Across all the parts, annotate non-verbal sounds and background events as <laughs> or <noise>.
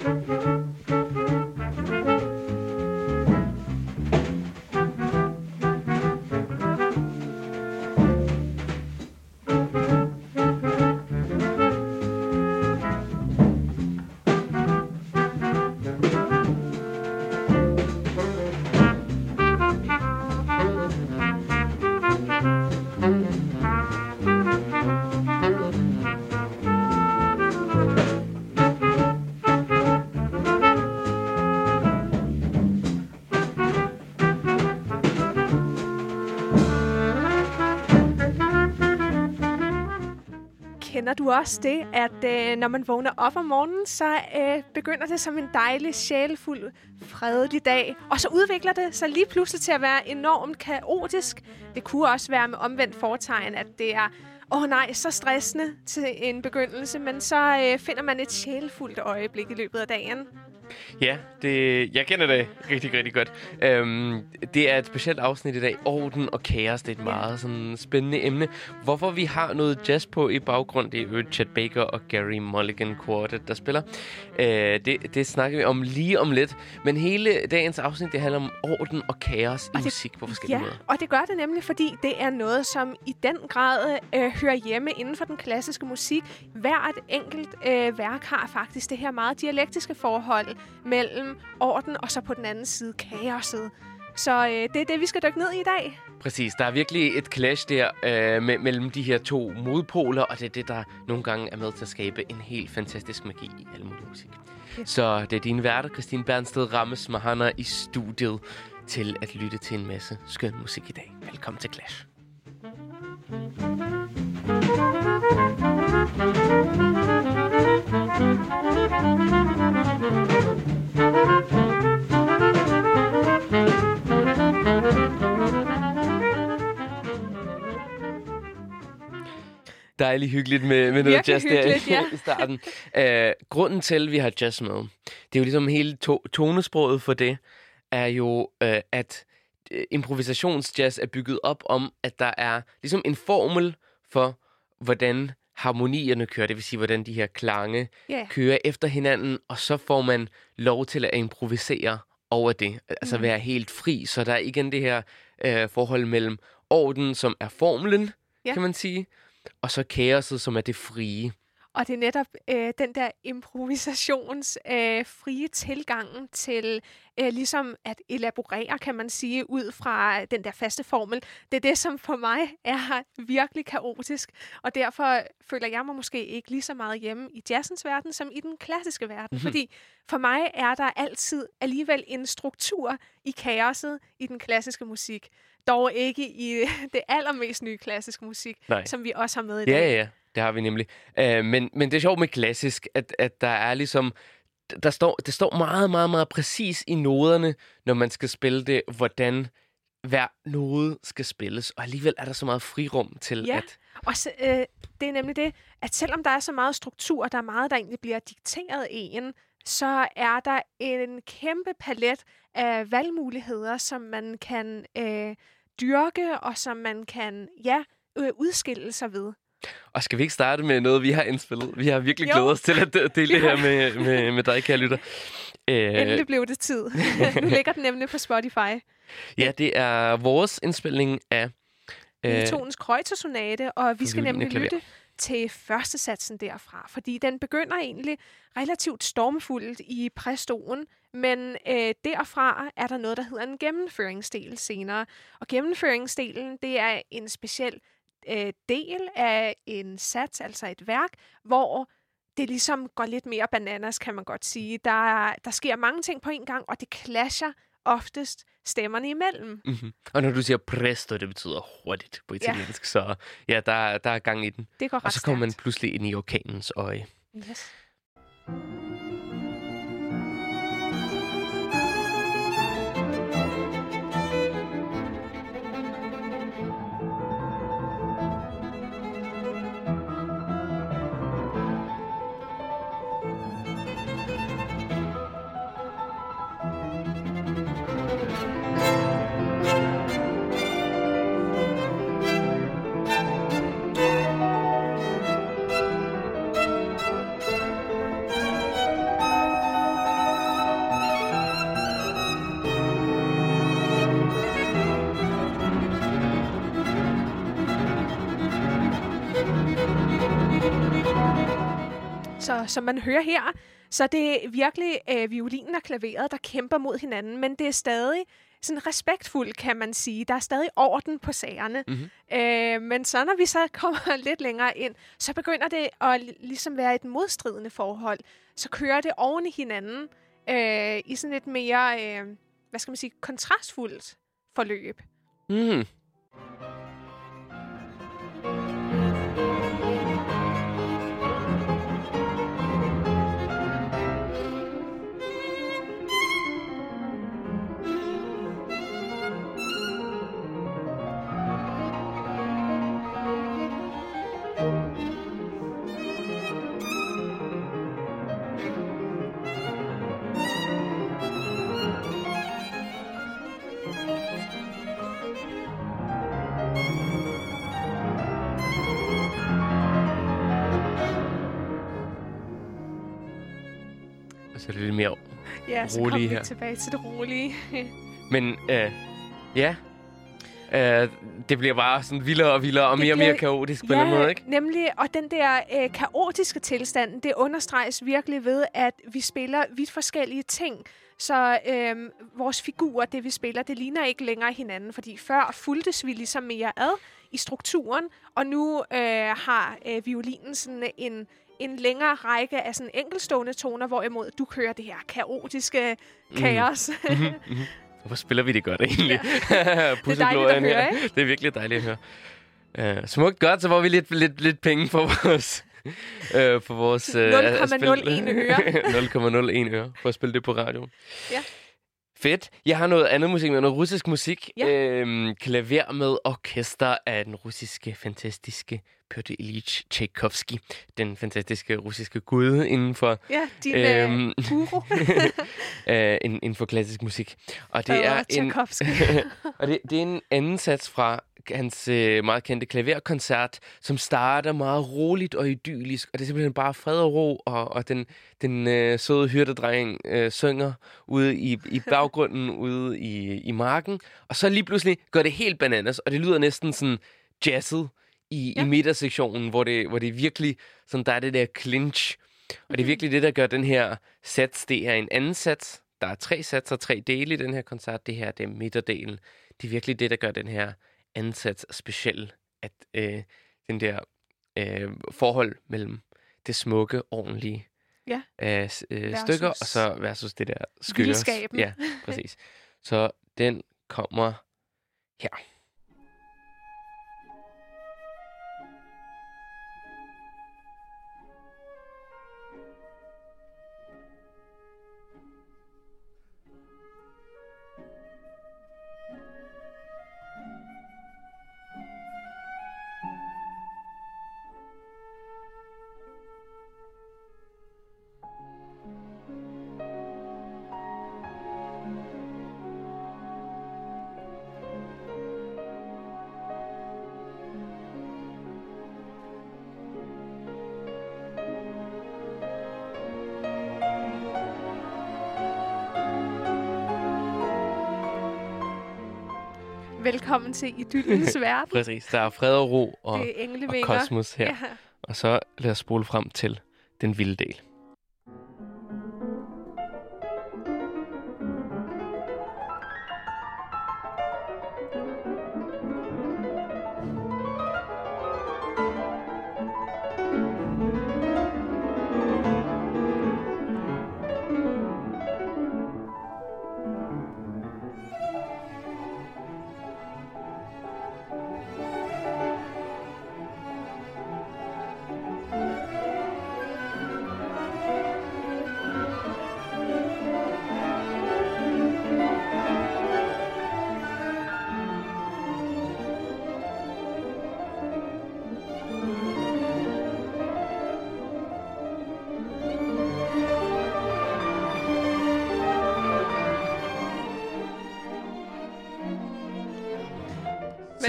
Kender du også det, at øh, når man vågner op om morgenen, så øh, begynder det som en dejlig, sjælfuld, fredelig dag. Og så udvikler det sig lige pludselig til at være enormt kaotisk. Det kunne også være med omvendt foretegn, at det er, åh oh nej, så stressende til en begyndelse, men så øh, finder man et sjælfuldt øjeblik i løbet af dagen. Ja, det, jeg kender det rigtig, rigtig godt. Øhm, det er et specielt afsnit i dag. Orden og kaos, det er et meget sådan, spændende emne. Hvorfor vi har noget jazz på i baggrund, det er jo Chet Baker og Gary Mulligan Quartet, der spiller. Øh, det, det snakker vi om lige om lidt. Men hele dagens afsnit, det handler om orden og kaos i det- musik på forskellige Ja, måder. og det gør det nemlig, fordi det er noget, som i den grad øh, hører hjemme inden for den klassiske musik. Hvert enkelt øh, værk har faktisk det her meget dialektiske forhold mellem orden og så på den anden side kaoset. Så øh, det er det, vi skal dykke ned i i dag. Præcis, der er virkelig et clash der øh, me- mellem de her to modpoler, og det er det, der nogle gange er med til at skabe en helt fantastisk magi i al mulig musik. Ja. Så det er dine værter, Christine Bernsted Rammes Mahana i studiet til at lytte til en masse skøn musik i dag. Velkommen til Clash. Dejligt hyggeligt med, med noget jazz der ja. <laughs> i starten. Uh, grunden til, at vi har jazz med, det er jo ligesom hele to- tonesproget for det, er jo, uh, at øh, improvisationsjazz er bygget op om, at der er ligesom en formel for, hvordan harmonierne kører, det vil sige, hvordan de her klange Ja. kører efter hinanden, og så får man lov til at improvisere over det. Altså Mm. være helt fri, så der er igen det her øh, forhold mellem orden, som er formlen, Ja. kan man sige, og så kaoset, som er det frie. Og det er netop øh, den der improvisations øh, frie tilgangen til øh, ligesom at elaborere, kan man sige, ud fra den der faste formel. Det er det, som for mig er virkelig kaotisk. Og derfor føler jeg mig måske ikke lige så meget hjemme i jazzens verden, som i den klassiske verden. Mhm. Fordi for mig er der altid alligevel en struktur i kaoset i den klassiske musik. Dog ikke i <laughs> det allermest nye klassiske musik, Nej. som vi også har med i dag. ja, ja. Det har vi nemlig. Uh, men, men det er sjovt med klassisk, at, at der er ligesom... Der står, det står meget, meget, meget præcis i noderne, når man skal spille det, hvordan hver node skal spilles. Og alligevel er der så meget frirum til, Ja. at... Og så, øh, det er nemlig det, at selvom der er så meget struktur, og der er meget, der egentlig bliver dikteret en, så er der en kæmpe palet af valgmuligheder, som man kan øh, dyrke, og som man kan ja, øh, udskille sig ved. Og skal vi ikke starte med noget, vi har indspillet? Vi har virkelig Jo. glædet os til at de- dele det her med, med, med dig, kære lytter. Endelig Øh, blev det tid. <laughs> nu ligger den nemlig på Spotify. ja, det er vores indspilning af... øh, Beethovens Kreuzersonate, og vi skal nemlig klaver. lytte til første satsen derfra, fordi den begynder egentlig relativt stormfuldt i præstoen, men øh, derfra er der noget, der hedder en gennemføringsdel senere. Og gennemføringsdelen, det er en speciel øh, del af en sats, altså et værk, hvor det ligesom går lidt mere bananas, kan man godt sige. Der, der sker mange ting på en gang, og det clasher oftest stemmerne imellem. mhm. Og når du siger presto, det betyder hurtigt på italiensk. Så ja, der, der er gang i den. Det går Og så kommer man pludselig ind i orkanens øje. Yes. Så som man hører her, så det er virkelig øh, violinen og klaveret, der kæmper mod hinanden, men det er stadig sådan respektfuldt, kan man sige. Der er stadig orden på sagerne. Mhm. Øh, men så når vi så <laughs> kommer lidt længere ind, så begynder det at li- ligesom være et modstridende forhold. Så kører det oven i hinanden øh, i sådan et mere, øh, hvad skal man sige, kontrastfuldt forløb. Mm. Ja, så kommer vi her. tilbage til det rolige. <laughs> Men øh, ja, øh, det bliver bare sådan vildere og vildere og Det mere og mere kaotisk på en eller anden måde, ikke? nemlig. Og den der øh, kaotiske tilstand, det understreges virkelig ved, at vi spiller vidt forskellige ting. Så øh, vores figurer, det vi spiller, det ligner ikke længere hinanden, fordi før fulgtes vi ligesom mere ad i strukturen, og nu øh, har øh, violinen sådan en, en længere række af sådan enkelstående toner, hvorimod du kører det her kaotiske kaos. Mm. Hvor spiller vi det godt egentlig? Ja. <laughs> Pusseglorien høre, her. Det er virkelig dejligt at høre. Uh, smukt godt, så får vi lidt, lidt, lidt penge for vores... Uh, <laughs> for vores uh, 0,01 øre. <laughs> 0,01 øre for at spille det på radioen. Ja. Fedt. Jeg har noget andet musik med, noget russisk musik. Ja. Øhm, klaver med orkester af den russiske, fantastiske Piotr Ilyich Tchaikovsky. Den fantastiske russiske gud inden for, ja, din øh, Øhm. guru. <laughs> øh, inden, inden for klassisk musik. Og det Fader er en, Tchaikovsky. <laughs> og det, det er en anden sats fra hans øh, meget kendte klaverkoncert, som starter meget roligt og idyllisk, og det er simpelthen bare fred og ro, og, og den, den øh, søde hyrdedreng øh, synger ude i, i <laughs> baggrunden, ude i, i marken, og så lige pludselig går det helt bananas, og det lyder næsten sådan jazzet i, ja. Ja. i midtersektionen, hvor det, hvor det virkelig, sådan, der er det der clinch, og det er virkelig det, der gør den her sats, det er en anden sats, der er tre satser, tre dele i den her koncert, det her det er midterdelen, det er virkelig det, der gør den her ansats speciel, at øh, den der øh, forhold mellem det smukke, ordentlige Ja. øh, øh, stykker, og så versus det der skøre. Ja, <laughs> præcis. Så den kommer her. Velkommen til Idyllens <laughs> verden. Præcis. Der er fred og ro og, og kosmos her. Ja. Og så lad os spole frem til den vilde del.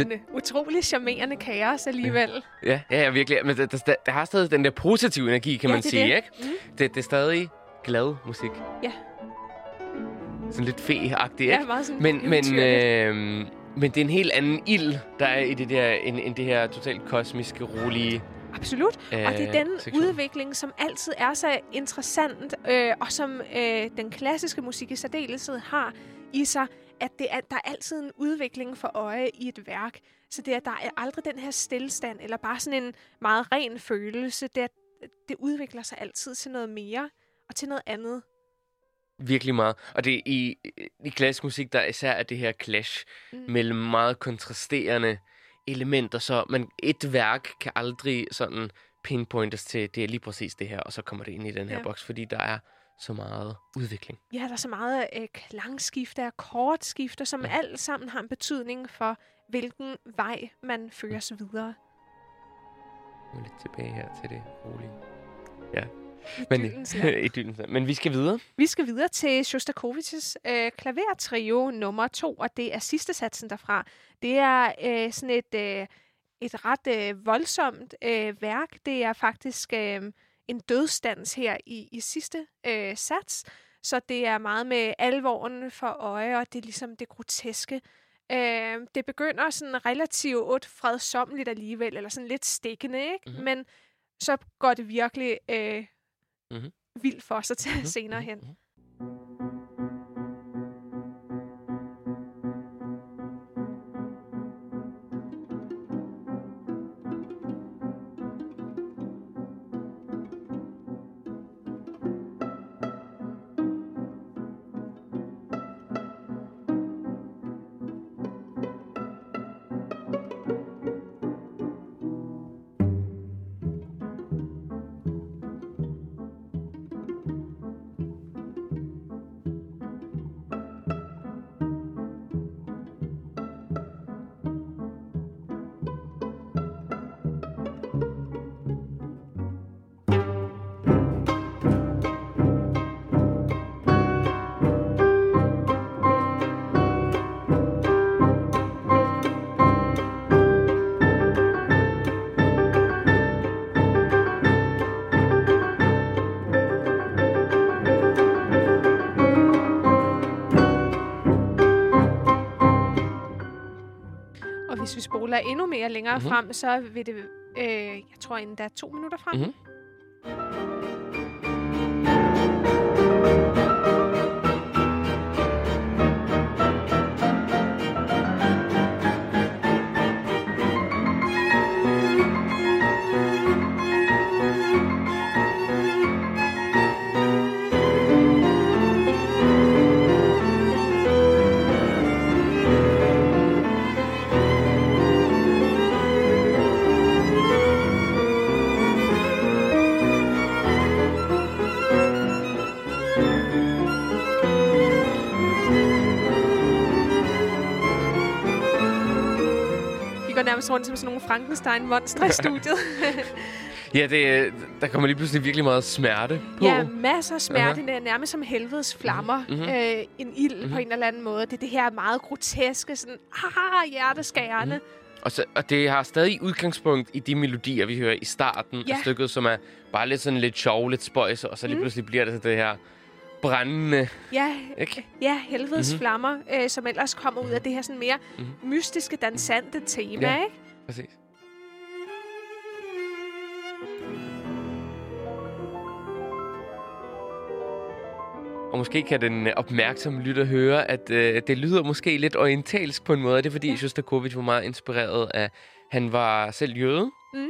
Men uh, utrolig charmerende kaos alligevel. Ja, ja, ja virkelig. Men der, der, der har stadig den der positive energi, kan Ja, man det sige, det. ikke? Mm. Det, det er stadig glad musik. Ja. Sådan lidt fe-agtigt, ikke? Ja, meget sådan Men, men, øh, men det er en helt anden ild, der er i det der, end, end det her totalt kosmiske, rolige Absolut. Og det er af den sektioner. udvikling, som altid er så interessant, øh, og som øh, den klassiske musik i særdeleshed har i sig, at det er, der er altid en udvikling for øje i et værk. Så det er, der er aldrig den her stillestand, eller bare sådan en meget ren følelse. Det, er, det udvikler sig altid til noget mere, og til noget andet. Virkelig meget. Og det er i, i klassisk musik, der er især er det her clash Mm. mm. mellem meget kontrasterende elementer, så man, et værk kan aldrig sådan pinpointes til, det er lige præcis det her, og så kommer det ind i den her Ja. boks, fordi der er så meget udvikling. Ja, der er så meget øh, klangskifter, akkordskifter, som Ja. alt sammen har en betydning for, hvilken vej man føres videre. Nu er lidt tilbage her til det rolige. Ja. Men, Idyllens land. <laughs> Idyllens land. Men vi skal videre. Vi skal videre til Shostakovich's øh, klavertrio nummer to, og det er sidste satsen derfra. Det er øh, sådan et, øh, et ret øh, voldsomt øh, værk. Det er faktisk øh, en dødstans her i, i sidste øh, sats, så det er meget med alvoren for øje, og det er ligesom det groteske. Øh, det begynder sådan relativt fredsommeligt alligevel, eller sådan lidt stikkende, ikke? Mhm. Mm-hmm. Men så går det virkelig øh, Mhm. vildt for sig til Mhm, senere mhm, hen. mhm. Spoler endnu mere længere Mhm. mm-hmm. frem, så vil det, øh, jeg tror endda to minutter frem. Mhm. Nærmest rundt som sådan nogle Frankenstein-monstre i studiet. <laughs> Ja, det, der kommer lige pludselig virkelig meget smerte på. ja, masser af smerte. Det er nærmest som helvedes flammer. Mhm. Øh, en ild Mhm. på en eller anden måde. Det er det her meget groteske, sådan, ah, hjerteskærende. Og, så, og det har stadig udgangspunkt i de melodier, vi hører i starten Ja. af stykket, som er bare lidt sådan lidt sjov, lidt spøjs, og så lige Mm. pludselig bliver det det her brændende, Ja, ikke? ja helvedes Mhm. flammer, øh, som ellers kommer ud af det her sådan mere Mhm. mystiske, dansante tema, Ja. ikke? Præcis. Og måske kan den opmærksomme lytter høre, at øh, det lyder måske lidt orientalsk på en måde. Det er fordi, Ja. ja. Shostakovich var meget inspireret af... Han var selv jøde, Mm.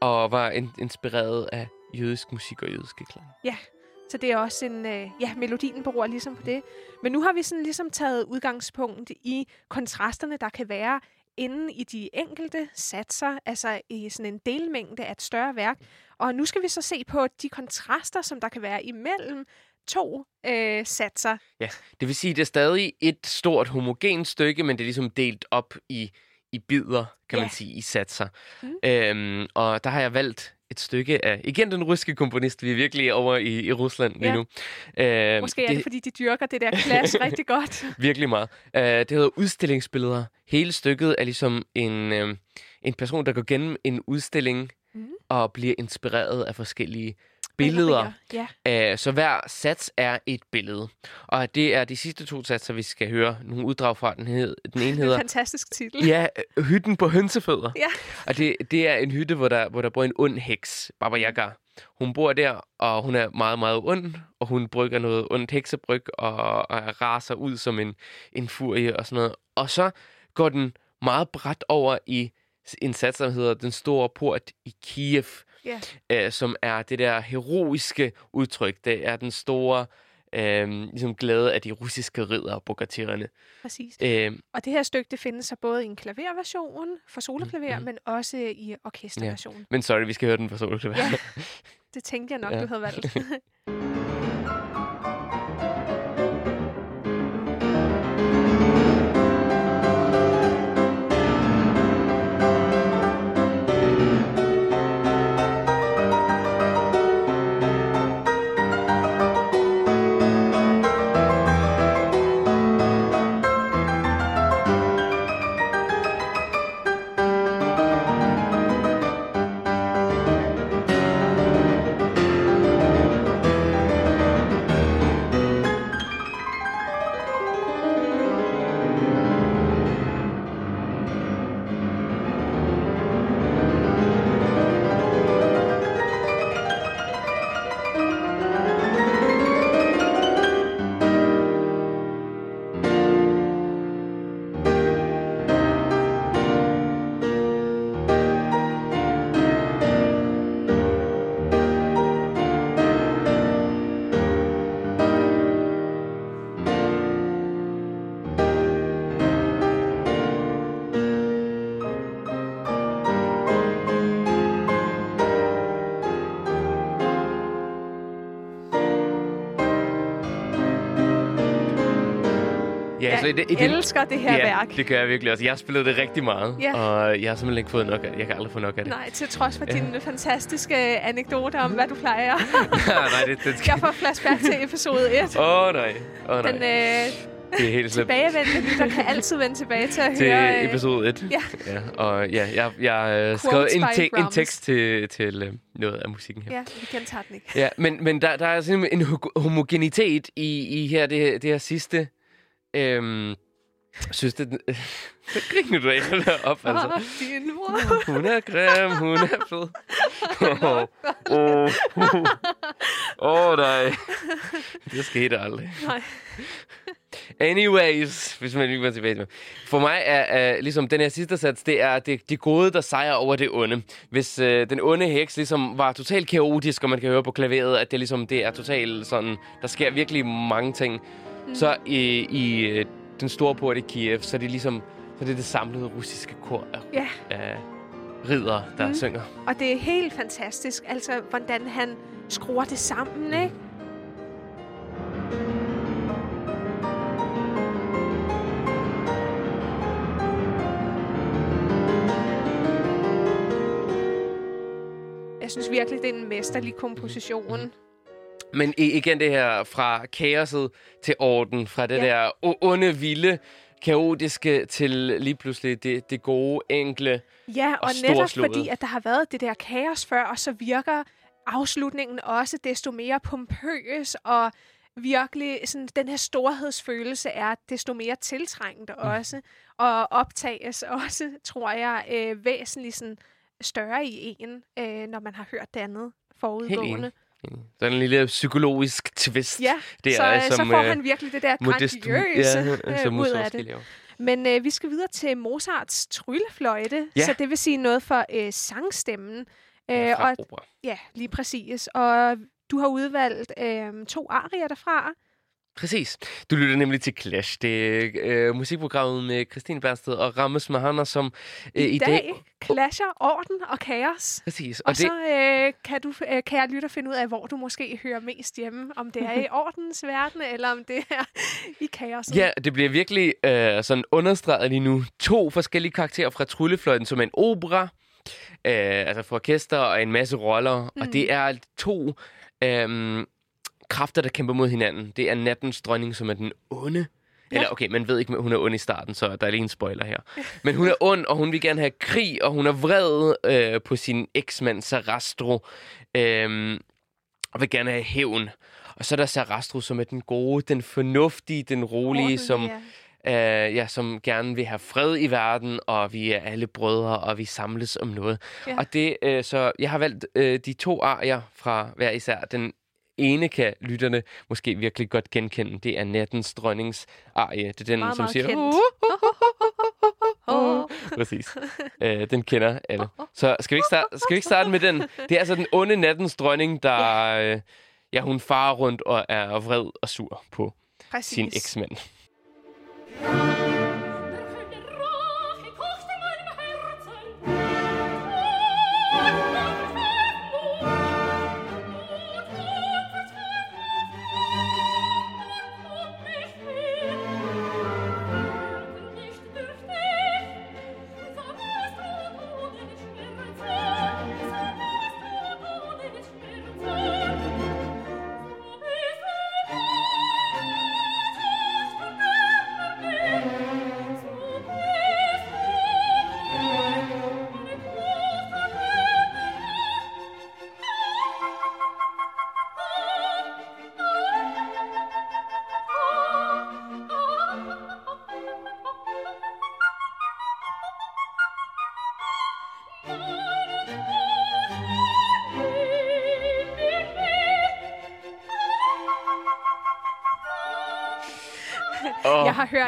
og var in- inspireret af jødisk musik og jødiske klang. Så det er også en... Øh, ja, melodien beror ligesom på det. Men nu har vi sådan ligesom taget udgangspunkt i kontrasterne, der kan være inde i de enkelte satser, altså i sådan en delmængde af et større værk. Og nu skal vi så se på de kontraster, som der kan være imellem to øh, satser. Det vil sige, det er stadig et stort homogent stykke, men det er ligesom delt op i, i bidder, kan Ja. man sige, i satser. Mm. Øhm, og der har jeg valgt et stykke af, igen den russiske komponist, vi er virkelig over i, i Rusland lige Ja. nu. Øhm, Måske er det, fordi de dyrker det der <laughs> klasse rigtig godt. Virkelig meget. Uh, det hedder udstillingsbilleder. Hele stykket er ligesom en, uh, en person, der går gennem en udstilling Mhm. og bliver inspireret af forskellige billeder. Ja, Øh, så hver sats er et billede. Og det er de sidste to satser, vi skal høre nogle uddrag fra. Den, hed, den ene er <laughs> hedder fantastisk titel. Ja, øh, hytten på hønsefødder. Ja. Og det, det er en hytte, hvor der, hvor der bor en ond heks, Baba Yaga. Hun bor der, og hun er meget, meget ond, og hun brygger noget ondt heksebryg, og, og raser ud som en, en furie og sådan noget. Og så går den meget bræt over i en sats, der hedder Den Store Port i Kiev, Ja. øh, som er det der heroiske udtryk. Det er den store øh, ligesom glæde af de russiske ridder, bogatirerne. Præcis. Øh, Og det her stykke, det findes så både i en klaverversion for soloklaver, Mhm. men også i orkesterversion. men sorry, vi skal høre den på soloklaver. Ja. <laughs> Det tænkte jeg nok, Ja. du havde valgt. <laughs> Ja, Jeg så det, det, elsker det her ja, værk. det gør jeg virkelig også. Jeg har spillet det rigtig meget, Ja. og jeg har simpelthen ikke fået nok af det. Jeg kan aldrig få nok af det. Nej, til trods for Ja. dine fantastiske anekdoter om, hvad du plejer. <laughs> nej, det, det skal... Jeg får flashback til episode 1. Åh, oh, nej. Åh, oh, nej. Den øh, det er helt slemt. tilbagevendte lytter kan altid vende tilbage til at Til høre... øh, episode 1. ja. ja. Og ja, jeg, jeg øh, skrev en, te- en tekst til, til øh, noget af musikken her. Ja, vi gentager den ikke. Ja, men, men der, der er simpelthen en ho- homogenitet i, i her, det, det her sidste... Øhm, synes det... Hvad <laughs> griner du af op, altså? Din mor. <laughs> Hun er grim, hun er fed. Åh, oh, oh, oh, nej. Det skete aldrig. Nej. Anyways, hvis man lige var tilbage med. For mig er, er ligesom den her sidste sats, det er det, det gode, der sejrer over det onde. Hvis øh, den onde heks ligesom var totalt kaotisk, og man kan høre på klaveret, at det ligesom det er totalt sådan, der sker virkelig mange ting. Mm. Så i, i øh, den store port i Kiev, så er det ligesom så det er det samlede russiske kor af, Ja, af ridder, der Mm. mm. synger. og det er helt fantastisk, altså hvordan han skruer det sammen, ikke? Jeg synes virkelig, det er en mesterlig komposition. Men igen det her fra kaoset til orden, fra det Ja. der onde, vilde, kaotiske til lige pludselig det, det gode, enkle. Ja, og, Og netop fordi, at der har været det der kaos før, og så virker afslutningen også desto mere pompøs, og virkelig sådan, den her storhedsfølelse er desto mere tiltrængt også, og optages <laughs> også, tror jeg, øh, væsentligt sådan, større i en, øh, når man har hørt det andet forudgående. Så en lille psykologisk twist. Ja, Det så, er, øh, så som, får øh, han virkelig det der grandiøse ja, <laughs> som øh, ud af det. laver. Men øh, vi skal videre til Mozarts tryllefløjte, Ja. så det vil sige noget for øh, sangstemmen. Ja, Øh, fra og opera. Ja, lige præcis. Og du har udvalgt øh, to arier derfra. Præcis. Du lytter nemlig til Clash. Det er øh, musikprogrammet med Christine Bernsted og Rammes Mahana, som øh, I, I dag, dag clasher orden og kaos. Præcis. Og, og så øh, kan du, øh, kære lytter, finde ud af, hvor du måske hører mest hjemme. Om det er i <laughs> ordens verden, eller om det er i kaos. Ja, det bliver virkelig øh, sådan understreget lige nu. To forskellige karakterer fra Tryllefløjten, som er en opera, øh, altså for orkester og en masse roller. Mm. Og det er to øh, kræfter, der kæmper mod hinanden. Det er nattens dronning, som er den onde. Ja. Eller okay, man ved ikke, hun er ond i starten, så der er lige en spoiler her. Men hun er ond, og hun vil gerne have krig, og hun er vred øh, på sin eksmand Sarastro. Øh, og vil gerne have hævn. Og så er der Sarastro, som er den gode, den fornuftige, den rolige, som, ja. øh, ja, som gerne vil have fred i verden, og vi er alle brødre, og vi samles om noget. Ja. Og det, øh, så jeg har valgt øh, de to arier fra hver især. Den ene kan lytterne måske virkelig godt genkende. Det er Nattens Dronnings arie. Det er den, Meget, som meget siger... kendt. Uh, Præcis. Øh, den kender alle. Så skal vi, ikke starte, skal vi ikke starte med den? Det er altså den onde nattens dronning, der... Øh, ja, hun farer rundt og er vred og sur på Præcis. sin eksmand.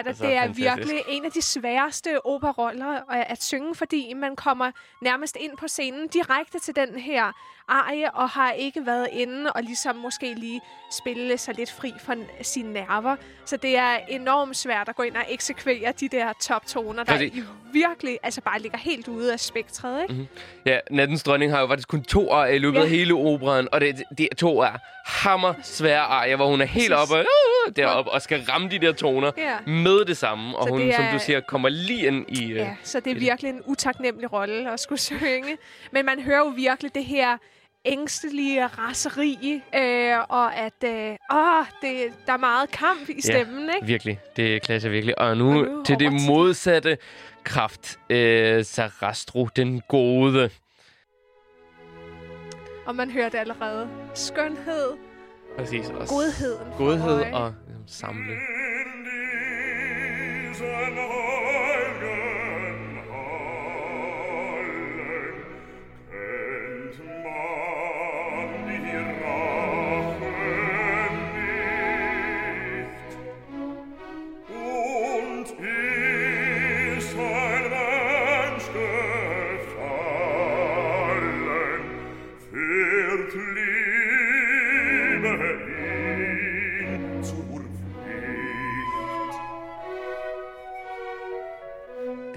Altså, det er fantastisk. virkelig en af de sværeste operaroller at at synge, fordi man kommer nærmest ind på scenen direkte til den her arie, og har ikke været inde og ligesom måske lige spille sig lidt fri fra sine nerver. Så det er enormt svært at gå ind og eksekvere de der toptoner, der Præcis. virkelig altså bare ligger helt ude af spektret, ikke? Mm-hmm. Ja, Nattens Dronning har jo faktisk kun to arier i løbet af Ja. hele operaen, og det, det to er hammer svære arier, hvor hun er helt oppe, uh, deroppe og skal ramme de der toner Ja. med det samme. Og Så hun, det som er- du siger, kommer lige ind i... Uh, Ja, så det er virkelig en utaknemmelig rolle at skulle synge. Men man hører jo virkelig det her ængstelige raseri, øh, og at øh, åh, det, der er meget kamp i stemmen, ikke? Virkelig. Det klasser virkelig. Og nu, Og nu til det modsatte kraft. Øh, Sarastro, den gode. Og man hører det allerede. Skønhed, Præcis. Og godheden. Godhed og ligesom, samle.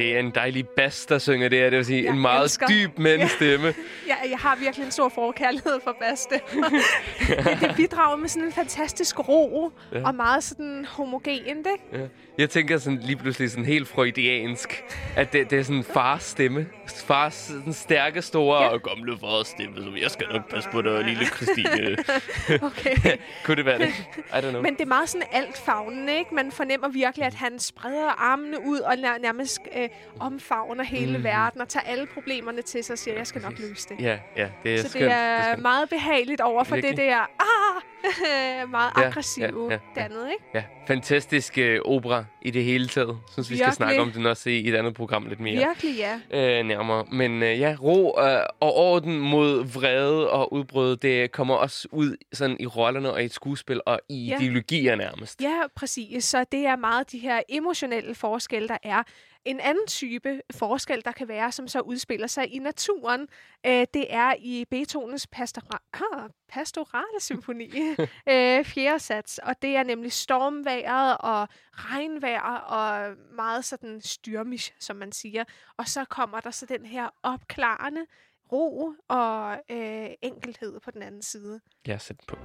Det er en dejlig bass, der synger det her. Det vil sige, Jeg en meget elsker- dyb mandestemme. Ja, jeg har virkelig en stor forkærlighed for basstemmer. <laughs> det, det bidrager med sådan en fantastisk ro, ja. og meget sådan homogent, ikke? Ja. Jeg tænker sådan lige pludselig sådan helt freudiansk, at det, det er sådan fars stemme. Fars sådan stærke, store Ja. og gamle fars stemme, som jeg skal nok passe på dig, lille Christine. <laughs> Okay. <laughs> Kunne det være det? I don't know. Men det er meget sådan altfavnende, ikke? Man fornemmer virkelig, at han spreder armene ud og nær- nærmest øh, omfavner hele mm. verden og tager alle problemerne til sig og siger, jeg skal nok løse det. Ja, ja, det er Så skønt. det er skønt. meget behageligt over for Virkelig. det der ah, <laughs> meget Ja, aggressive ja, ja, ja. dannet, ikke? Ja, fantastisk øh, opera i det hele taget. Synes, vi skal Virkelig. snakke om den også i et andet program lidt mere. Virkelig, ja. øh, nærmere. Men øh, ja, ro øh, og orden mod vrede og udbrud, det kommer også ud sådan i rollerne og i et skuespil og i ja. ideologier nærmest. Ja, præcis. Så det er meget de her emotionelle forskelle, der er. En anden type forskel, der kan være, som så udspiller sig i naturen, øh, det er i Beethovens pastora- ah, pastorale symfoni, <laughs> øh, fjerde sats. Og det er nemlig stormværet og regnvejr og meget sådan styrmisk, som man siger. Og så kommer der så den her opklarende ro og øh, enkelhed på den anden side. Ja, sæt på.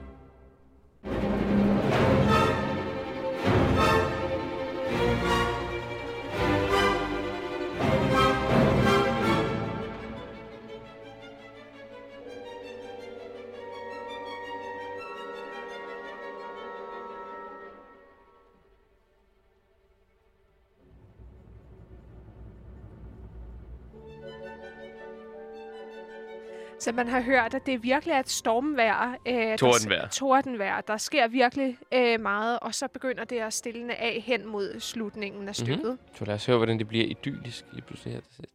Så man har hørt, at det virkelig er et stormvejr. Øh, der s- Tordenvejr. Tordenvejr. Der sker virkelig øh, meget, og så begynder det at stille af hen mod slutningen af stykket. Mm-hmm. Så lad os høre, hvordan det bliver idyllisk lige pludselig her til sidst.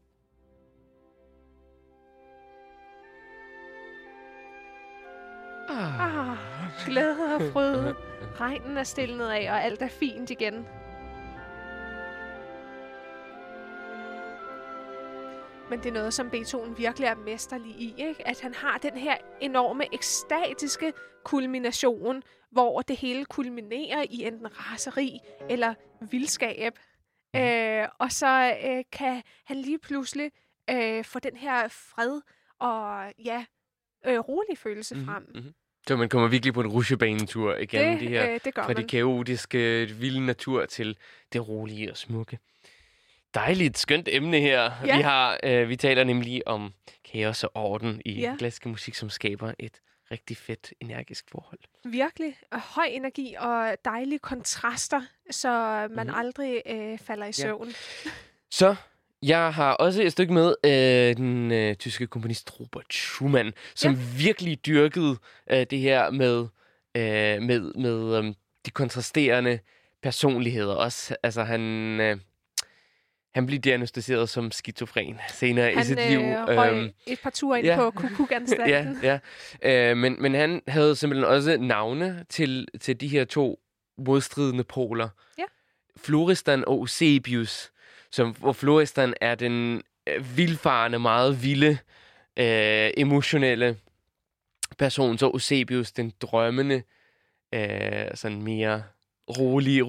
Ah, glæde og fryd. Regnen er stillet af, og alt er fint igen. Men det er noget, som Beethoven virkelig er mesterlig i, ikke? At han har den her enorme ekstatiske kulmination, hvor det hele kulminerer i enten raseri eller vildskab. Øh, og så øh, kan han lige pludselig øh, få den her fred og ja, øh, rolig følelse Mhm, frem. mhm. Så man kommer virkelig på en rusjebanetur igennem det, det her. øh, det Fra man. det kaotiske, vilde natur til det rolige og smukke. Dejligt, skønt emne her. Ja. Vi, har, øh, vi taler nemlig om kaos og orden i Ja. ja. klassisk musik, som skaber et rigtig fedt, energisk forhold. Virkelig og høj energi og dejlige kontraster, så man mm-hmm. aldrig øh, falder i søvn. Så jeg har også et stykke med øh, den øh, tyske komponist Robert Schumann, som ja. virkelig dyrkede øh, det her med, øh, med, med øh, de kontrasterende personligheder også. Altså han, øh, han blev diagnostiseret som skizofren senere i Han sit liv. øh, røg Øhm, et par ture ind ja. på kukukanstalten. ja, ja. Øh, men, men han havde simpelthen også navne til, til de her to modstridende poler. Ja. Floristan og Eusebius, som, hvor Floristan er den øh, vildfarende, meget vilde, øh, emotionelle person, så Eusebius den drømmende, øh, sådan mere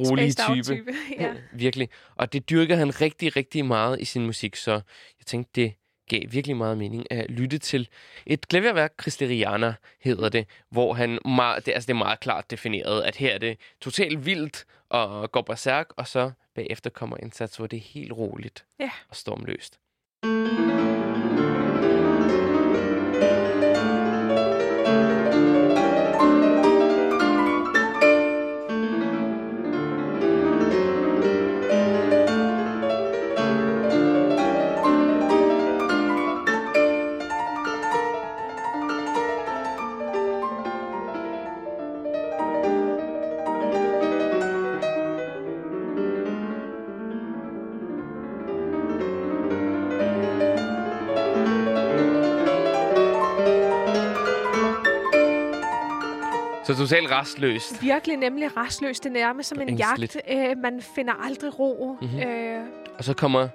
Spaced out type. type. <laughs> ja. Virkelig. Og det dyrker han rigtig, rigtig meget i sin musik, så jeg tænkte, det gav virkelig meget mening at lytte til et klaverværk, Christeriana hedder det, hvor han meget, det, altså det er meget klart defineret, at her er det totalt vildt og går berserk, og så bagefter kommer en sats, hvor det er helt roligt Ja. og stormløst. Så totalt restløst. Virkelig nemlig restløst. Det er nærmest som en jagt. Øh, man finder aldrig ro. Mhm. Mm-hmm. Øh, Og så kommer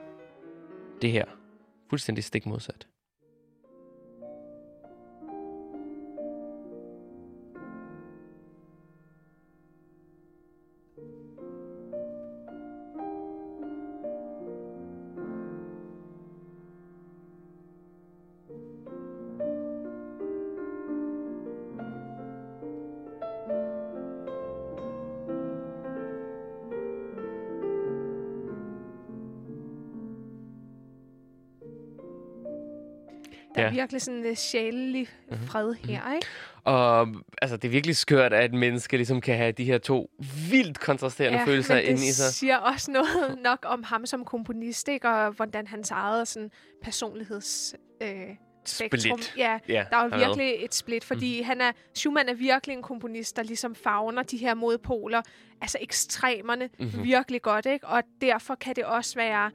det her. Fuldstændig stik modsat. Er virkelig sådan en sjælelig Mhm. fred her, ikke? Og altså, det er virkelig skørt, at et menneske ligesom kan have de her to vildt kontrasterende følelser men det inde i sig. siger også noget <laughs> nok om ham som komponist, ikke? Og hvordan hans eget sådan, personligheds... Øh, spektrum. Split. Ja, Ja, der er jo virkelig et split, fordi mm. han er, Schumann er virkelig en komponist, der ligesom fagner de her modpoler, altså ekstremerne, Mhm. mm-hmm. virkelig godt, ikke? Og derfor kan det også være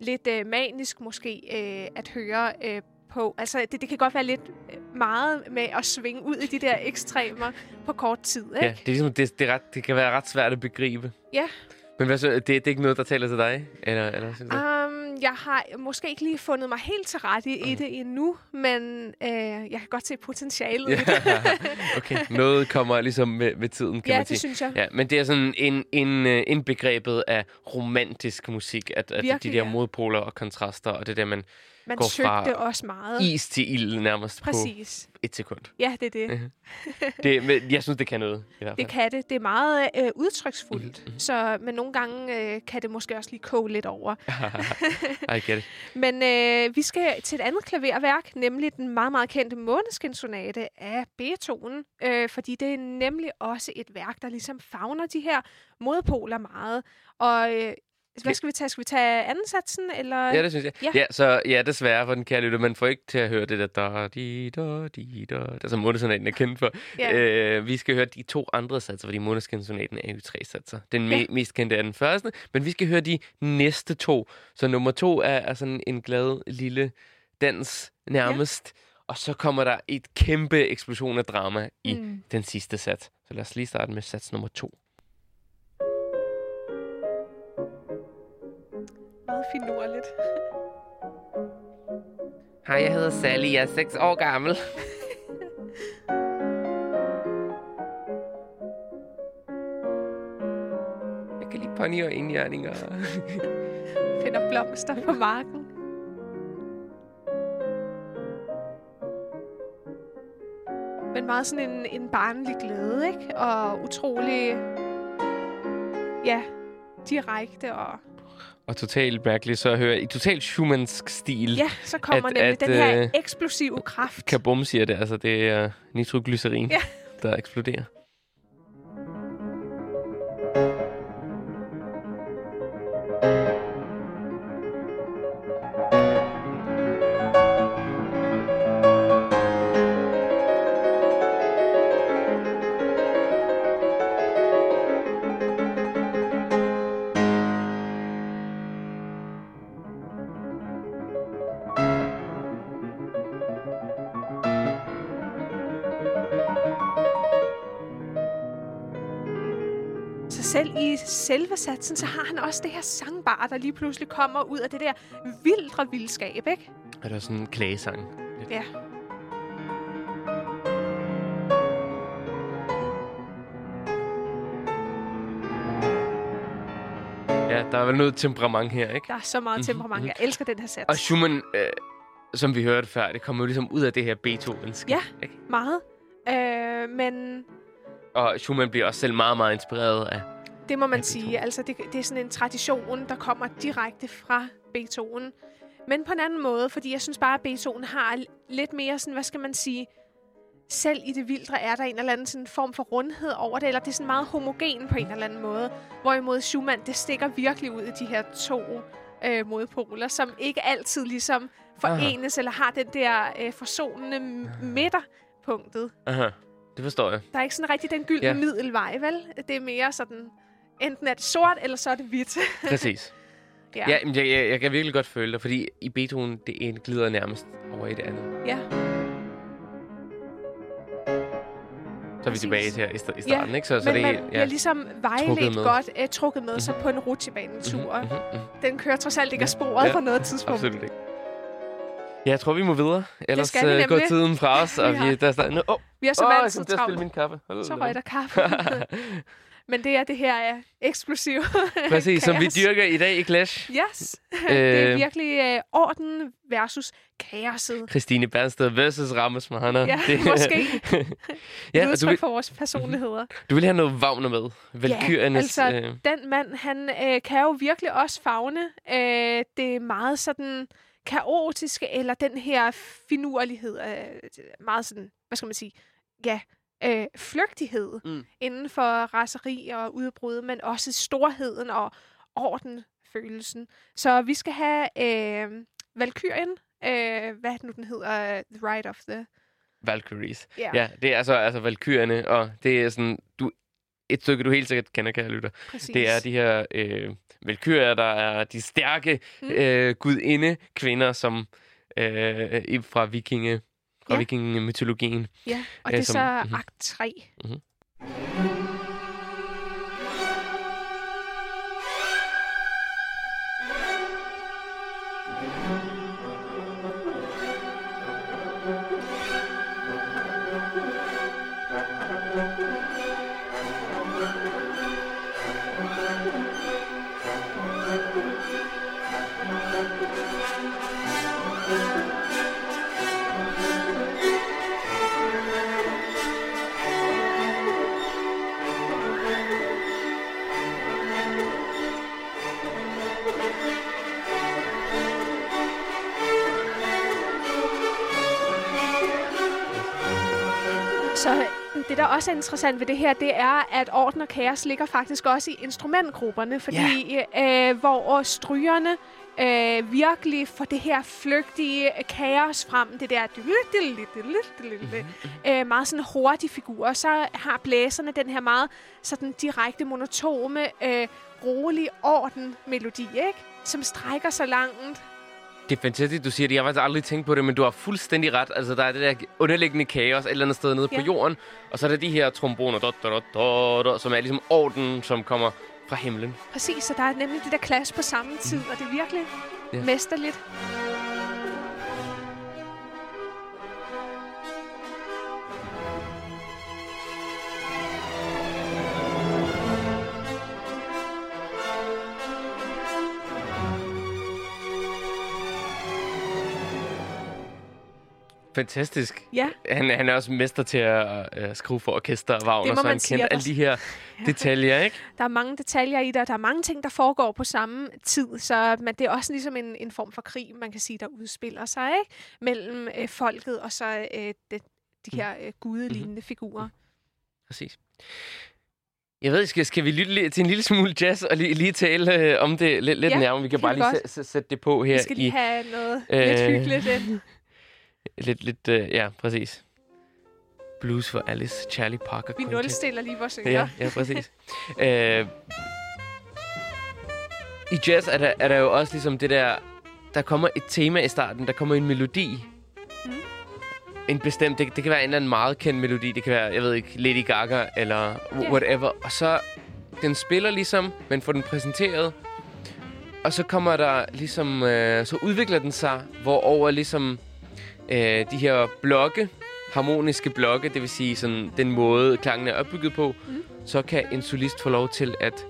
lidt øh, manisk måske øh, at høre øh, på. Altså, det, det kan godt være lidt øh, meget med at svinge ud i de der ekstremer på kort tid, ikke? Ja, det, er ligesom, det, det, er ret, det kan være ret svært at begribe. Ja. Men hvad så, det, det er ikke noget, der taler til dig? Eller, eller synes? Um, jeg har måske ikke lige fundet mig helt til rette i, i det endnu, men øh, jeg kan godt se potentialet i det. <laughs> okay, noget kommer ligesom med, med tiden, kan ja, man sige. det synes jeg. Ja, men det er sådan en, en, øh, indbegrebet af romantisk musik, at, at de Virkelig, der ja. modpoler og kontraster, og det der, man Man går fra søgte også meget. is til ild nærmest Præcis. på et sekund. Ja, det er det. <laughs> Det, men jeg synes, det kan noget, i hvert fald. Det kan det. Det er meget øh, udtryksfuldt. Mhm. Så, men nogle gange øh, kan det måske også lige koge lidt over. <laughs> I get it. <laughs> Men øh, vi skal til et andet klaverværk, nemlig den meget, meget kendte Måneskin-sonate af Beethoven. Øh, fordi det er nemlig også et værk, der ligesom fagner de her modpoler meget. Og øh, Hvad skal vi tage? Skal vi tage anden satsen, eller? Ja, det synes jeg. Ja. Ja, så ja, desværre for den kære lytter, man får ikke til at høre det der da, di, da, di, da, der som Månesonaten er kendt for. Ja. Øh, vi skal høre de to andre satser, fordi Måneskinsonaten er jo tre satser. Den me- Ja. mest kendte er den første, men vi skal høre de næste to. Så nummer to er, er sådan en glad lille dans nærmest. Og så kommer der et kæmpe eksplosion af drama i Mm. den sidste sats. Så lad os lige starte med sats nummer to. Meget finurligt. <laughs> Hej, jeg hedder Sally. Jeg er 6 år gammel. <laughs> Jeg kan lide pony og indjørninger. <laughs> Finder blomster på marken. Men meget sådan en, en barnlig glæde, ikke? Og utrolig... Ja, direkte og... Og totalt mærkeligt så at høre i totalt Schumannsk stil. Ja, så kommer At- nemlig at, den her øh, eksplosive kraft. Kabum siger det, altså det er nitroglycerin, Ja. der eksploderer. Selve satsen, så har han også det her sangbar, der lige pludselig kommer ud af det der vildre vildskab, ikke? Er der sådan en klagesang? Ja. Ja, der er vel noget temperament her, ikke? Der er så meget temperament. mhm. Jeg elsker den her sats. Og Schumann, øh, som vi hørte før, det kommer jo ligesom ud af det her Beethovensk. Ja. Ikke? Meget. Øh, men Og Schumann bliver også selv meget, meget inspireret af... det må man sige. Altså, det, det er sådan en tradition, der kommer direkte fra Beethoven. Men på en anden måde, fordi jeg synes bare, at Beethoven har lidt mere sådan, hvad skal man sige, selv i det vildre er der en eller anden sådan form for rundhed over det, eller det er sådan meget homogen på en eller anden måde. Hvorimod Schumann, det stikker virkelig ud i de her to øh, modpoler, som ikke altid ligesom forenes, eller har den der øh, forsonende midterpunktet. Aha, det forstår jeg. Der er ikke sådan rigtig den gyldne ja. middelvej, vel? Det er mere sådan, enten er det sort, eller så er det hvidt. <laughs> Præcis. ja, ja jeg, jeg, jeg kan virkelig godt føle det, fordi i Beethoven, det ene glider nærmest over i det andet. ja. Så er vi tilbage til her i, sta- i starten, Ja, ikke? Så, så Men det man er bliver ligesom vejledt godt, uh, trukket med sig på en rutsjebanetur. Mhm, mhm, mhm. Den kører trods alt ikke af sporet Ja, på noget tidspunkt. Absolut ikke. Ja, jeg tror, vi må videre. Ellers skal vi øh, går tiden fra os, og <laughs> Vi der er stadig... Åh, Vi har så altid kom til at spille min kaffe. Så røg der kaffe. <laughs> Men det er det her uh, eksplosive <laughs> Præcis, som vi dyrker i dag i Clash. Yes. <laughs> det er Øh. virkelig uh, orden versus kaoset. Christine Bernsted versus Ramos Mahana. Ja, <laughs> måske. ja, Ja, og du vil, for vores personligheder. du vil have noget Wagner med. Valkyriernes... altså, øh, Den mand, han øh, kan jo virkelig også fagne øh, det er meget sådan kaotiske, eller den her finurlighed, øh, meget sådan, hvad skal man sige, ja, øh, flygtighed Mm. inden for raseri og udbrud, men også storheden og ordenfølelsen. Så vi skal have øh, Valkyrien, øh, hvad nu, den hedder? The Ride of the... Valkyries. Ja, Ja, det er altså, altså Valkyrierne, og det er sådan... Du, et stykke, du helt sikkert kender, kære lytter. præcis. Det er de her øh, Valkyrier, der er de stærke Mm. øh, gudinde kvinder, som øh, fra vikinge fra Ja. vikingemytologien. Ja, og øh, det er som- så mhm. akt 3. Mhm. Det, der også er interessant ved det her, det er, at orden og kaos ligger faktisk også i instrumentgrupperne, fordi øh, hvor strygerne øh, virkelig får det her flygtige kaos frem, det der øh, meget sådan hurtige figurer, så har blæserne den her meget sådan direkte monotome, øh, rolig orden melodi, ikke? som strækker sig langt. Det er fantastisk, du siger det. Jeg har faktisk aldrig tænkt på det, men du har fuldstændig ret. Altså, der er det der underliggende kaos et eller andet sted nede Ja. på jorden. Og så er der de her tromboner, dot, dot, dot, dot, som er ligesom orden, som kommer fra himlen. Præcis, så der er nemlig det der clash på samme tid, og det er virkelig ja. mesterligt. Fantastisk. Ja, Han, han er også mester til at uh, skrive for orkester og Wagner, så han man at alle de her detaljer, ikke? der er mange detaljer i det, og der er mange ting, der foregår på samme tid, så men det er også ligesom en, en form for krig, man kan sige, der udspiller sig ikke? mellem øh, folket og så øh, det, de her øh, gudelignende figurer. Præcis. Jeg ved, skal, skal vi lytte til en lille smule jazz og lige, lige tale øh, om det lidt, lidt Ja, nærmere? Vi kan bare lige sætte det på her Vi skal lige i have noget øh, lidt hyggeligt ind. Lidt, lidt øh, ja, præcis. Blues for Alice, Charlie Parker Vi nulstiller lige vores ører. Ja, ja, præcis. <laughs> øh, I jazz er der, er der jo også ligesom det der... Der kommer et tema i starten, der kommer en melodi. Mm. En bestemt... Det, det kan være en eller anden meget kendt melodi. Det kan være, jeg ved ikke, Lady Gaga eller Ja. whatever. Og så... Den spiller ligesom, men får den præsenteret. Og så kommer der ligesom... Øh, så udvikler den sig, hvor over ligesom... Øh, de her blokke, harmoniske blokke, det vil sige sådan den måde, klangen er opbygget på, Mm. så kan en solist få lov til at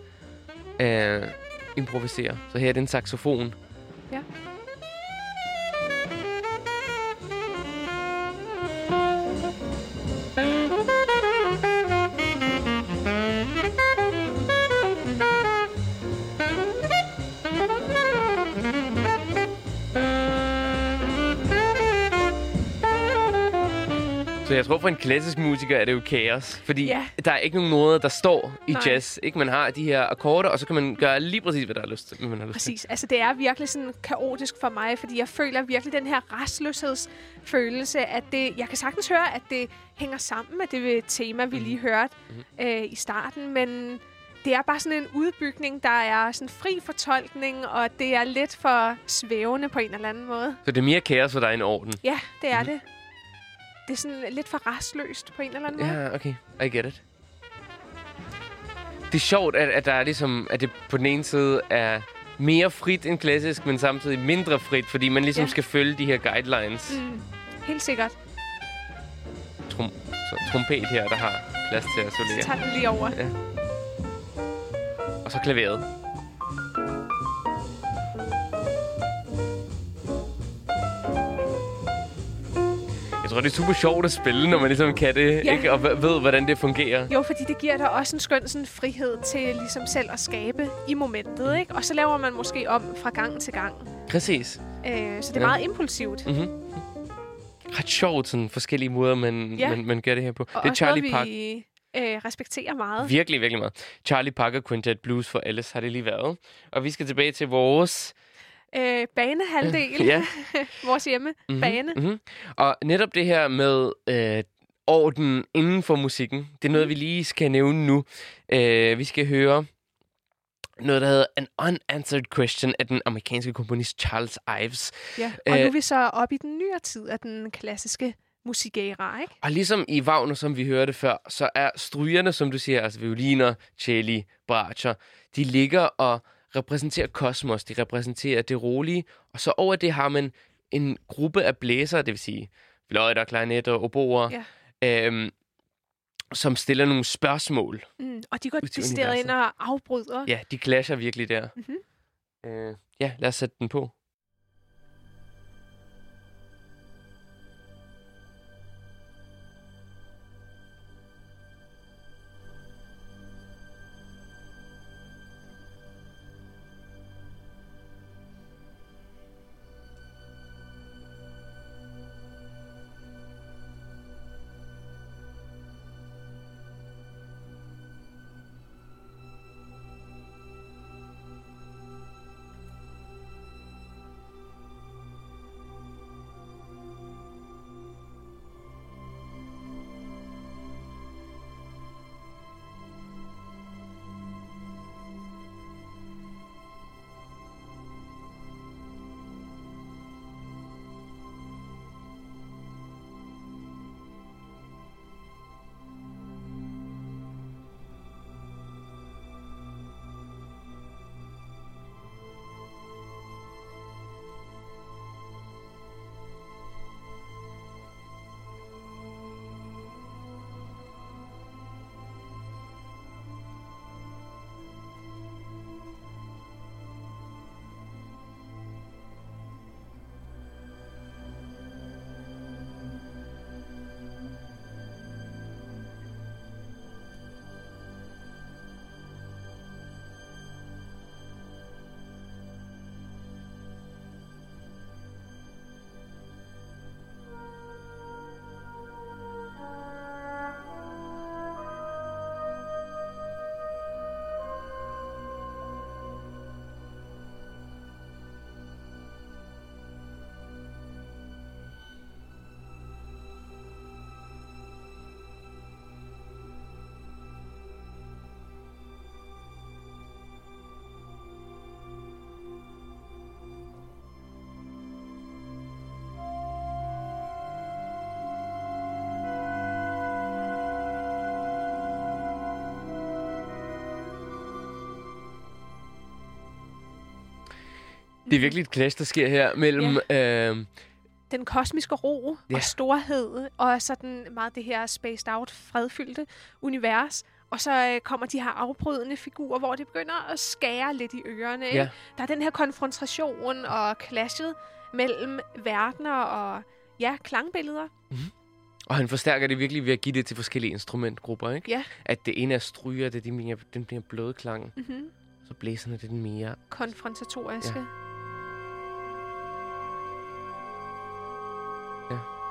øh, improvisere. Så her er det en saxofon. Ja. Så jeg tror, for en klassisk musiker er det jo kaos. Fordi Ja. der er ikke nogen noder, der står i Nej. jazz. Ikke? Man har de her akkorder, og så kan man gøre lige præcis, hvad der er lyst til. Man har lyst til. Præcis. Altså, det er virkelig sådan kaotisk for mig, fordi jeg føler virkelig den her restløshedsfølelse, at det, jeg kan sagtens høre, at det hænger sammen med det tema, vi lige hørte Mhm. øh, i starten, men det er bare sådan en udbygning, der er sådan fri fortolkning, og det er lidt for svævende på en eller anden måde. Så det er mere kaos for dig end orden. Ja, det er Mhm. det. Det er sådan lidt for restløst på en eller anden måde. Ja, okay. I get it. Det er sjovt, at, at der er ligesom, at det på den ene side er mere frit end klassisk, men samtidig mindre frit, fordi man ligesom Ja. skal følge de her guidelines. Mm, helt sikkert. Trum, så trompet her, der har plads til at Så solere. tager den lige over. Og så klaveret. Tror, det er super sjovt at spille, når man ligesom kan det, Ja. ikke? Og ved, hvordan det fungerer. Jo, fordi det giver dig også en skøn sådan, frihed til ligesom selv at skabe i momentet, ikke? Og så laver man måske om fra gang til gang. Præcis. Øh, så det er Ja. meget impulsivt. Mm-hmm. Ret sjovt, sådan forskellige måder, man, Ja. man, man gør det her på. Og det er Charlie Parker. vi øh, respekterer meget. Virkelig, virkelig meget. Charlie Parker Quintet Blues for Alice har det lige været. Og vi skal tilbage til vores... Øh, banehalvdel. Ja. <laughs> Vores hjemmebane. Mm-hmm. Mm-hmm. Og netop det her med øh, orden inden for musikken, det er noget, vi lige skal nævne nu. Øh, vi skal høre noget, der hedder An Unanswered Question af den amerikanske komponist Charles Ives. Ja. Og nu Øh. er vi så oppe i den nyere tid af den klassiske musikæra, ikke? Og ligesom i Wagner, som vi hørte før, så er strygerne, som du siger, altså violiner, celli, bratscher, de ligger og repræsenterer kosmos, de repræsenterer det rolige, og så over det har man en gruppe af blæsere, det vil sige fløjter, klarinetter, oboer, ja. øhm, som stiller nogle spørgsmål. Mm. Og de går decideret ind og afbryder. Ja, de clasher virkelig der. Mhm. Øh, ja, lad os sætte den på. Det er virkelig et clash, der sker her mellem... Ja. Øh, den kosmiske ro Ja. og storhed, og sådan meget det her spaced out, fredfyldte univers. Og så øh, kommer de her afbrydende figurer, hvor det begynder at skære lidt i ørerne. Ikke? Ja. Der er den her konfrontation og clashet mellem verdener og ja, klangbilleder. og han forstærker det virkelig ved at give det til forskellige instrumentgrupper, ikke? Ja. At det ene er stryger, det er de mere, den mere blødklang. Mm-hmm. Så blæserne, det den mere... Konfrontatoriske. Ja.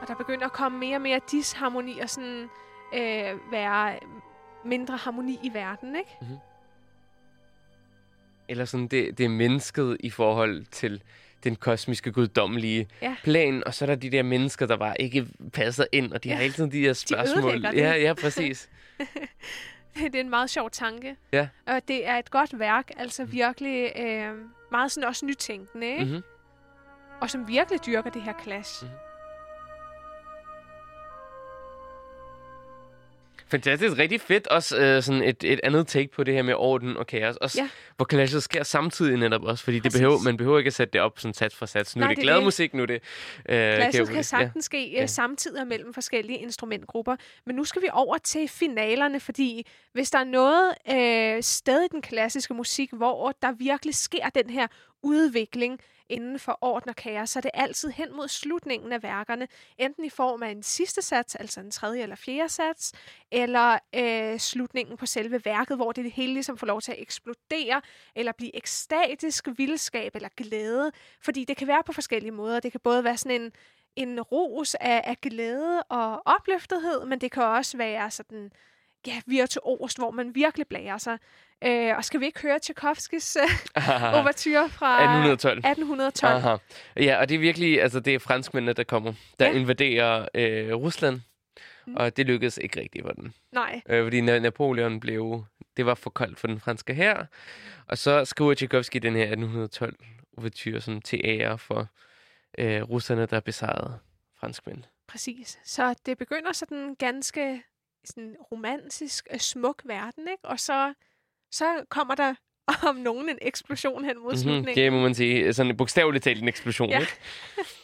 Og der begynder at komme mere og mere disharmoni og sådan øh, være mindre harmoni i verden, ikke? Eller sådan, det, det er mennesket i forhold til den kosmiske, guddommelige Ja. plan. Og så er der de der mennesker, der bare ikke passer ind, og de ja. Har hele tiden de her <laughs> spørgsmål. det. ja, ja, præcis. <laughs> det er en meget sjov tanke. Ja. Og det er et godt værk, altså virkelig øh, meget sådan også nytænkende, ikke? mm-hmm. Og som virkelig dyrker det her clash. Mhm. Fantastisk. Rigtig fedt. Også øh, sådan et, et andet take på det her med orden og kaos. Også, Ja. Hvor clashet sker samtidig netop også. Fordi det behøver, man behøver ikke at sætte det op sådan sats for sats. Nu Nej, er det, det glad det. musik, nu er det... Øh, Clashet kan sagtens ske Ja. ja. samtidig mellem forskellige instrumentgrupper. Men nu skal vi over til finalerne, fordi hvis der er noget øh, sted i den klassiske musik, hvor der virkelig sker den her udvikling inden for orden og kaos, så er det altid hen mod slutningen af værkerne. Enten i form af en sidste sats, altså en tredje eller fjerde sats, eller øh, slutningen på selve værket, hvor det hele ligesom får lov til at eksplodere, eller blive ekstatisk vildskab eller glæde. Fordi det kan være på forskellige måder. Det kan både være sådan en, en ros af, af glæde og opløftethed, men det kan også være sådan ja, virtuost, hvor man virkelig blærer sig. Øh, og skal vi ikke høre Tchaikovskis øh, <laughs> overture fra 1812. 1812? Aha. Ja, og det er virkelig, altså det er franskmændene, der kommer, der Ja. invaderer øh, Rusland. Mm. Og det lykkedes ikke rigtigt for den. Nej, Øh, fordi Na- Napoleon blev... Det var for koldt for den franske her. Og så skriver Tchaikovsky den her 1812 overture som til ære for øh, russerne, der besejrede franskmænd. præcis. Så det begynder sådan ganske sådan romantisk, øh, smuk verden, ikke? Og så, så kommer der <laughs> om nogen en eksplosion hen mod Mm-hmm. slutningen. Det må man sige. Sådan bogstaveligt talt en eksplosion, Ja. ikke? <laughs>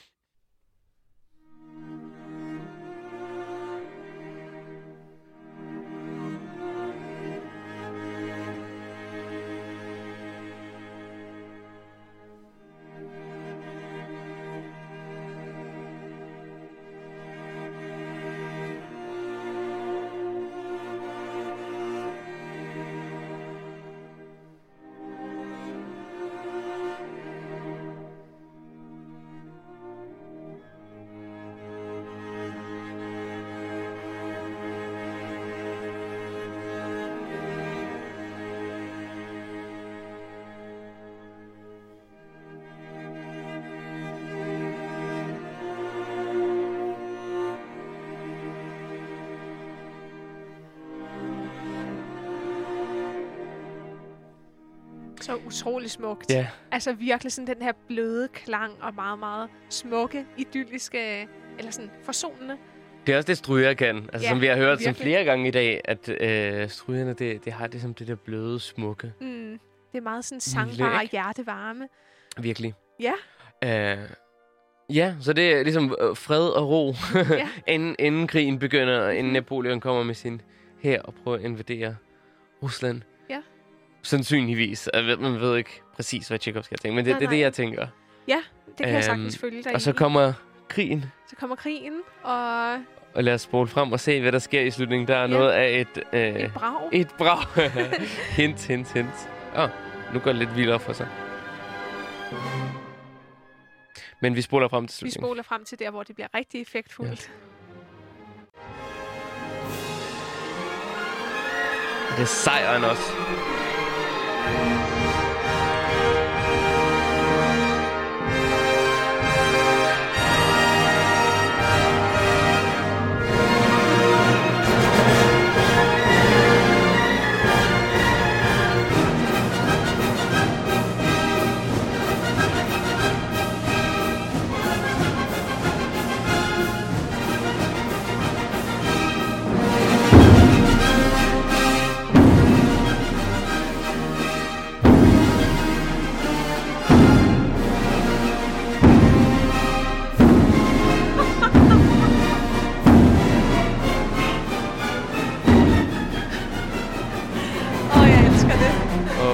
utrolig smukt. Ja. Altså virkelig sådan den her bløde klang og meget, meget smukke, idylliske, eller sådan forsonende. Det er også det, stryger kan. Altså, Ja, som vi har hørt som virkelig. flere gange i dag, at øh, strygerne, det, det har det som det der bløde, smukke. Mm. Det er meget sådan Lille, sangbar og ikke? hjertevarme. Virkelig. Ja. Uh, ja, så det er ligesom øh, fred og ro, Ja. <laughs> inden, inden krigen begynder, og inden. Napoleon kommer med sin her og prøver at invadere Rusland. Ja. Sandsynligvis. Jeg man ved ikke præcis, hvad Tchaikovsky har tænkt, men det, Nej, det er det, jeg tænker. Det kan jeg Øhm, sagtens følge dig Og så kommer krigen, så kommer krigen, og og lad os spole frem og se, hvad der sker i slutningen. Der er Ja. noget af et... Øh, et brag. et brag. <laughs> hint, hint, hint. Åh, oh, nu går det lidt vildere for sig. Men vi spoler frem til Vi slutningen. spoler frem til der, hvor det bliver rigtig effektfuldt. Det er sejren også. Bye.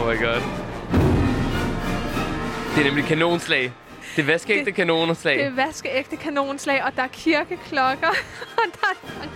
Oh my god. Det er nemlig kanonslag. Det er vaskeægte kanonslag. Det er vaskeægte kanonslag, og der er kirkeklokker, <laughs> og der er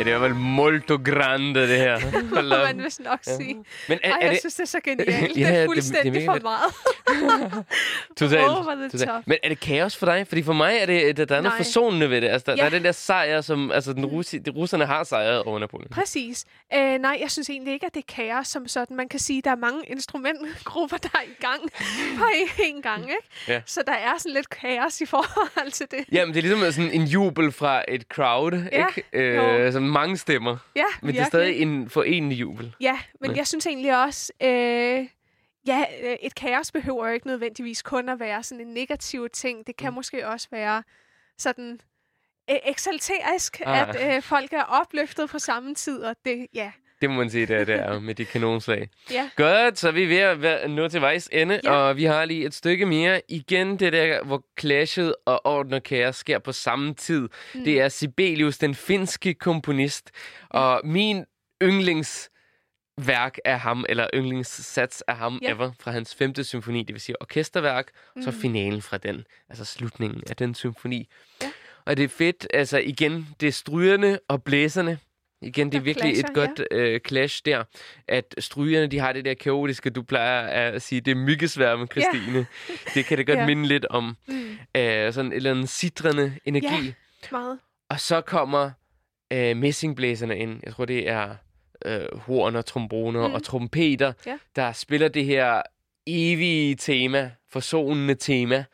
Ja, det er vel molto grande, det her. <laughs> Hold må man vist nok sige. Men er, Ej, er jeg det synes, det er så genialt. <laughs> Ja, det det- er det fuldstændig er for meget. <laughs> totalt, over totalt. Men er det kaos for dig? Fordi for mig er det, der, der er noget Nej. forsonende ved det. Altså, der, Ja. der er den der sejr, som altså, den russi, de russerne har sejret over Napoleon. Præcis. Øh, nej, jeg synes egentlig ikke, at det er kaos som sådan. Man kan sige, at der er mange instrumentgrupper, der er i gang på én gang. Ikke? Ja. Så der er sådan lidt kaos i forhold til det. Jamen, det er ligesom sådan en jubel fra et crowd, Ja, ikke? Øh, som mange stemmer. Ja, Men det er stadig en forenende jubel. Ja, men Ja. jeg synes egentlig også, øh, ja, øh, et kaos behøver jo ikke nødvendigvis kun at være sådan en negativ ting. Det kan Mm. måske også være sådan øh, eksalterisk, Ah. at øh, folk er opløftet på samme tid, og det, ja. Det må man sige, det er, det er med de kanonslag. <laughs> Ja. Godt, så er vi ved at være nå til vejs ende, Ja. og vi har lige et stykke mere. Igen det der, hvor clashet og orden og kaos sker på samme tid. Mm. Det er Sibelius, den finske komponist, og min yndlingsværk af ham, eller yndlingssats af ham Ja. ever, fra hans femte symfoni, det vil sige orkesterværk, mm. så finalen fra den, altså slutningen af den symfoni. Ja. Og det er fedt, altså igen, det er strygerne og blæserne. Igen, det er Der virkelig et clasher, godt øh, clash der, at strygerne, de har det der kaotiske, du plejer at sige, det er myggesværme, Christine. Det kan det godt <laughs> Ja. minde lidt om. Mm, Øh, sådan en eller anden sidrende energi. Ja. meget. Og så kommer øh, messingblæserne ind. Jeg tror, det er øh, horn og tromboner mm. og trompeter, Ja. der spiller det her evige tema, forsonende tema,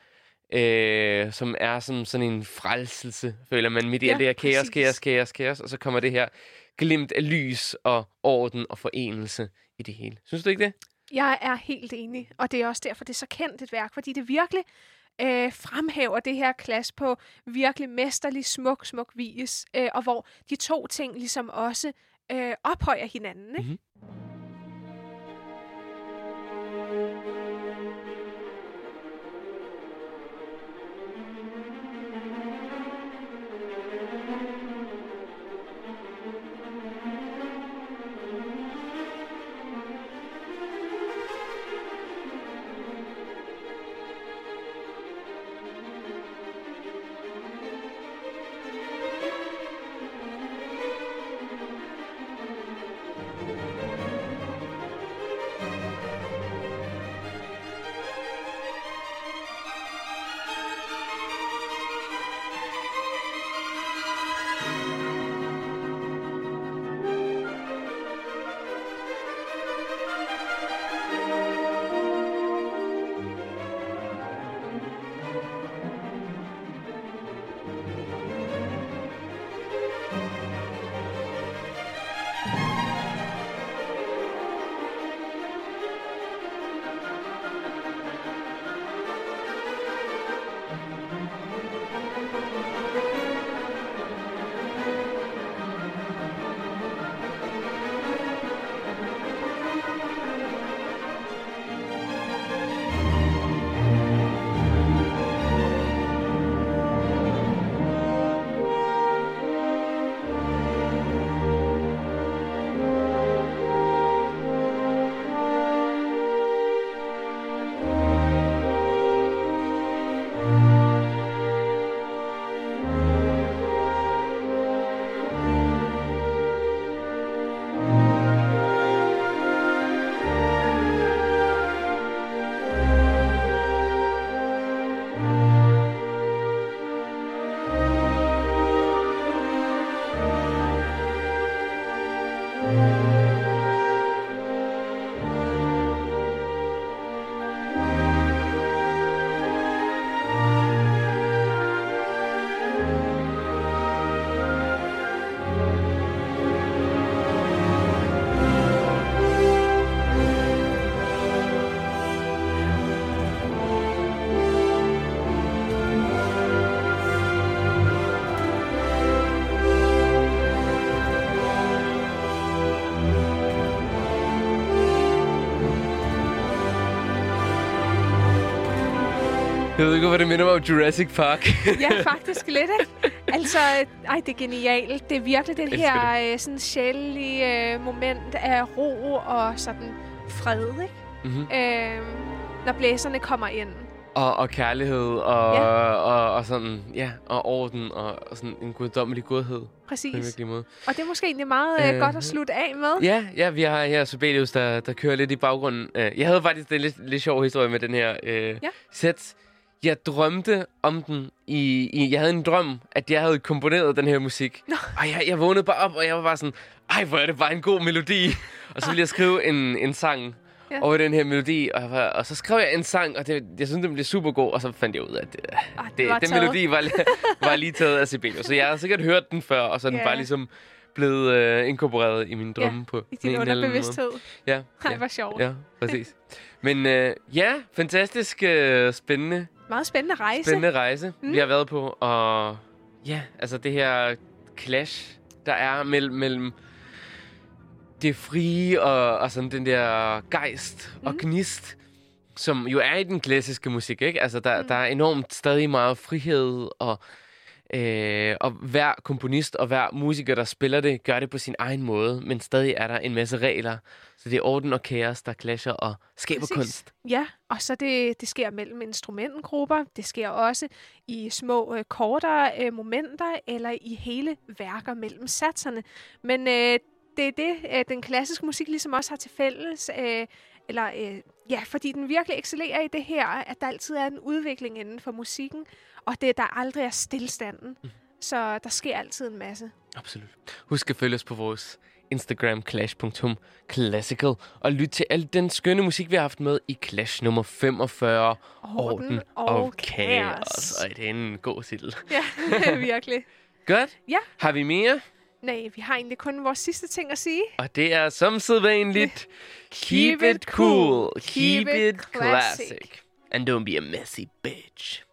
øh, som er som sådan en frelselse, føler man, midt i Ja, alt det her kaos, kaos, kaos, kaos, og så kommer det her glimt af lys og orden og forenelse i det hele. Synes du ikke det? Jeg er helt enig, og det er også derfor, det er så kendt et værk, fordi det virkelig øh, fremhæver det her klasse på virkelig mesterlig, smuk, smuk vis, øh, og hvor de to ting ligesom også øh, ophøjer hinanden. Ikke? Mhm. Jeg ved ikke, hvad det minder mig om Jurassic Park. <laughs> Ja, faktisk lidt, ikke? Altså, ej, det er genialt. Det er virkelig det Elsker her øh, sådan sjældne øh, moment af ro og sådan fred, ikke? mm-hmm. Øh, når blæserne kommer ind. og, og kærlighed, og, Ja. og, og sådan, ja, og orden, og, og sådan en guddommelig godhed. Præcis. måde. Og det er måske egentlig meget øh, Øh, godt at slutte af med. Ja, ja, vi har her Sibelius, der, der kører lidt i baggrunden. Jeg havde faktisk en lidt, lidt sjov historie med den her øh, Ja. sæt. Jeg drømte om den i, i... Jeg havde en drøm, at jeg havde komponeret den her musik. Nå. Og jeg, jeg vågnede bare op, og jeg var bare sådan... Ej, hvor er det bare en god melodi. og så ville jeg skrive en, en sang Ja. ja. over den her melodi. Og, var, og så skrev jeg en sang, og det, jeg synes, den blev super god. Og så fandt jeg ud af, at det, Ah, det, var den taget. melodi var, var lige taget af Sibelius. Så jeg har sikkert hørt den før, og så er den Ja. bare ligesom blevet øh, inkorporeret i min drømme på I din underbevidsthed. Ja, Ej, ja, hvor sjovt. ja, præcis. Men øh, ja, fantastisk øh, spændende, Meget spændende rejse. spændende rejse, Mm. vi har været på. Og ja, altså det her clash, der er mellem, mellem det frie og, og sådan den der gejst mm. og gnist, som jo er i den klassiske musik, ikke? Altså der, mm. der er enormt stadig meget frihed og Øh, og hver komponist og hver musiker, der spiller det, gør det på sin egen måde, men stadig er der en masse regler. Så det er orden og kaos, der clasher og skaber Præcis. kunst. Ja, og så det, det sker mellem instrumentgrupper. Det sker også i små, øh, kortere øh, momenter, eller i hele værker mellem satserne. Men øh, det er det, øh, den klassiske musik ligesom også har til fælles. Øh, eller øh, ja, fordi den virkelig excellerer i det her, at der altid er en udvikling inden for musikken, og det der aldrig er stillstanden. Mm. Så der sker altid en masse. Absolut. Husk at følge os på vores Instagram, clash.classical, og lyt til al den skønne musik, vi har haft med i Clash nummer 45, Orden og, Kaos. Og det er en god titel. Ja, <laughs> virkelig. Godt. Ja. Har vi mere? Nej, vi har egentlig kun vores sidste ting at sige. Og det er som sædvanligt, <laughs> keep it cool, keep it classic, and don't be a messy bitch.